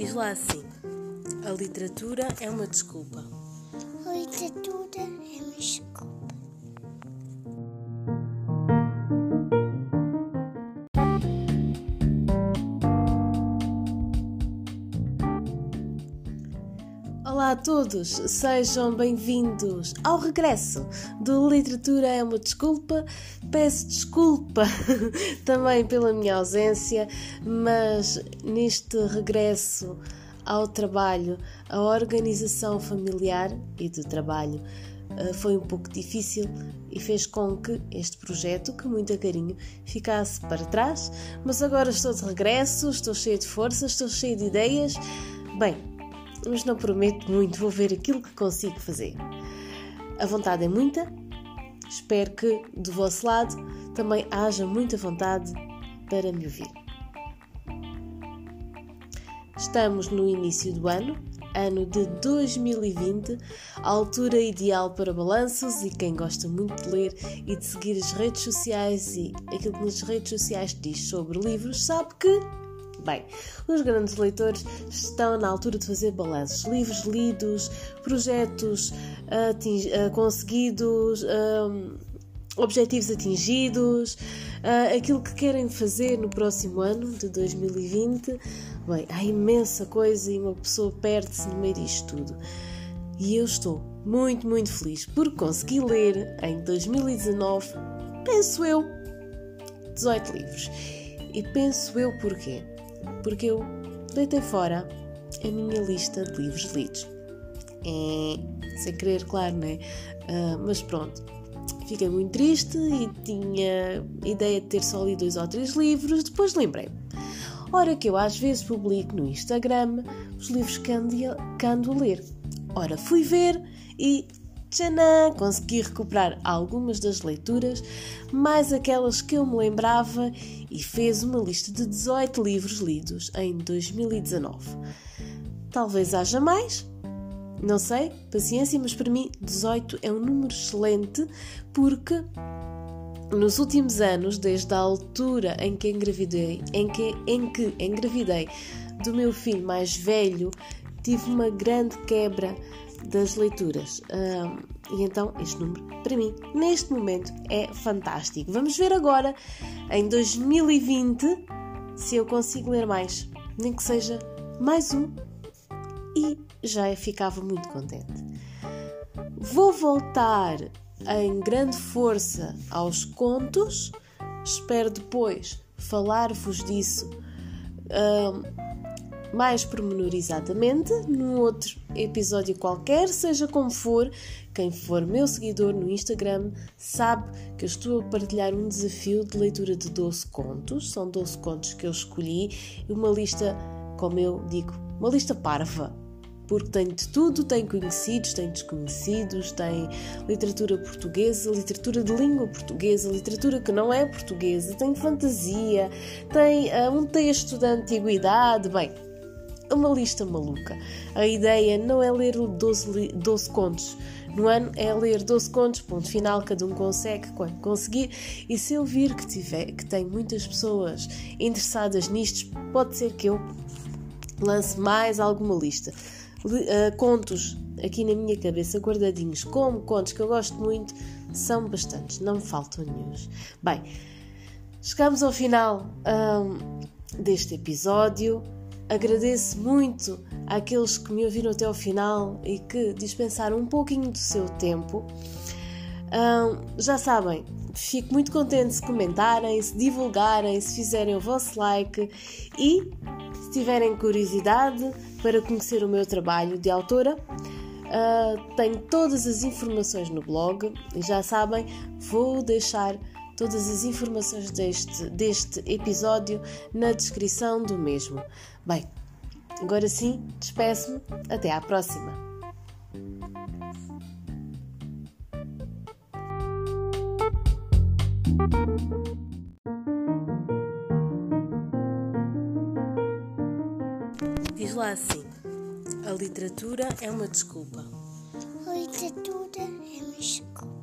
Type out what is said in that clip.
Diz lá assim: a literatura é uma desculpa. A literatura é uma desculpa. Olá a todos, sejam bem-vindos ao regresso do Literatura é uma Desculpa. Peço desculpa também pela minha ausência, mas neste regresso ao trabalho, a organização familiar e do trabalho eh, foi um pouco difícil e fez com que este projeto, com muito carinho, ficasse para trás. Mas agora estou de regresso, estou cheia de força, estou cheia de ideias. Bem, mas não prometo muito, vou ver aquilo que consigo fazer. A vontade é muita, espero que do vosso lado também haja muita vontade para me ouvir. Estamos no início do ano, ano de 2020, a altura ideal para balanços e quem gosta muito de ler e de seguir as redes sociais e aquilo que nas redes sociais diz sobre livros, sabe que Bem, os grandes leitores estão na altura de fazer balanços, livros lidos, projetos uh, conseguidos, objetivos atingidos, uh, aquilo que querem fazer no próximo ano de 2020. Bem, há imensa coisa e uma pessoa perde-se no meio disto tudo. E eu estou muito, muito feliz por conseguir ler em 2019, penso eu, 18 livros. E penso eu porquê? Porque eu deitei fora a minha lista de livros lidos. É, sem querer, claro, né? Uh, mas pronto, fiquei muito triste e tinha ideia de ter só lido dois ou três livros. Depois lembrei-me. Ora, que eu às vezes publico no Instagram os livros que ando, que ando a ler. Ora, fui ver e tchanã, consegui recuperar algumas das leituras, mais aquelas que eu me lembrava e fez uma lista de 18 livros lidos em 2019. Talvez haja mais, não sei, paciência, mas para mim 18 é um número excelente porque nos últimos anos, desde a altura em que engravidei, em que, em que engravidei do meu filho mais velho, tive uma grande quebra das leituras. Um, e então este número, para mim, neste momento, é fantástico. Vamos ver agora, em 2020, se eu consigo ler mais. Nem que seja mais um. E já ficava muito contente. Vou voltar em grande força aos contos. Espero depois falar-vos disso. Um, mais pormenorizadamente num outro episódio qualquer, seja como for. Quem for meu seguidor no Instagram sabe que eu estou a partilhar um desafio de leitura de 12 contos. São 12 contos que eu escolhi e uma lista, como eu digo, uma lista parva. Porque tem de tudo, tem conhecidos, tem desconhecidos, tem literatura portuguesa, literatura de língua portuguesa, literatura que não é portuguesa, tem fantasia, tem uh, um texto da antiguidade. Bem, uma lista maluca. A ideia não é ler 12, 12 contos no ano, é ler 12 contos, ponto final, cada um consegue quando conseguir. E se eu vir que, tiver, que tem muitas pessoas interessadas nisto, pode ser que eu lance mais alguma lista. Uh, contos aqui na minha cabeça guardadinhos, como contos que eu gosto muito, são bastantes, não me faltam nenhum. Bem, chegamos ao final um, deste episódio. Agradeço muito àqueles que me ouviram até ao final e que dispensaram um pouquinho do seu tempo. Um, já sabem, fico muito contente se comentarem, se divulgarem, se fizerem o vosso like e se tiverem curiosidade para conhecer o meu trabalho de autora. Uh, tenho todas as informações no blog e já sabem, vou deixar todas as informações deste, deste episódio na descrição do mesmo. Bem, agora sim, despeço-me. Até à próxima. Diz lá assim: a literatura é uma desculpa. A literatura é uma desculpa.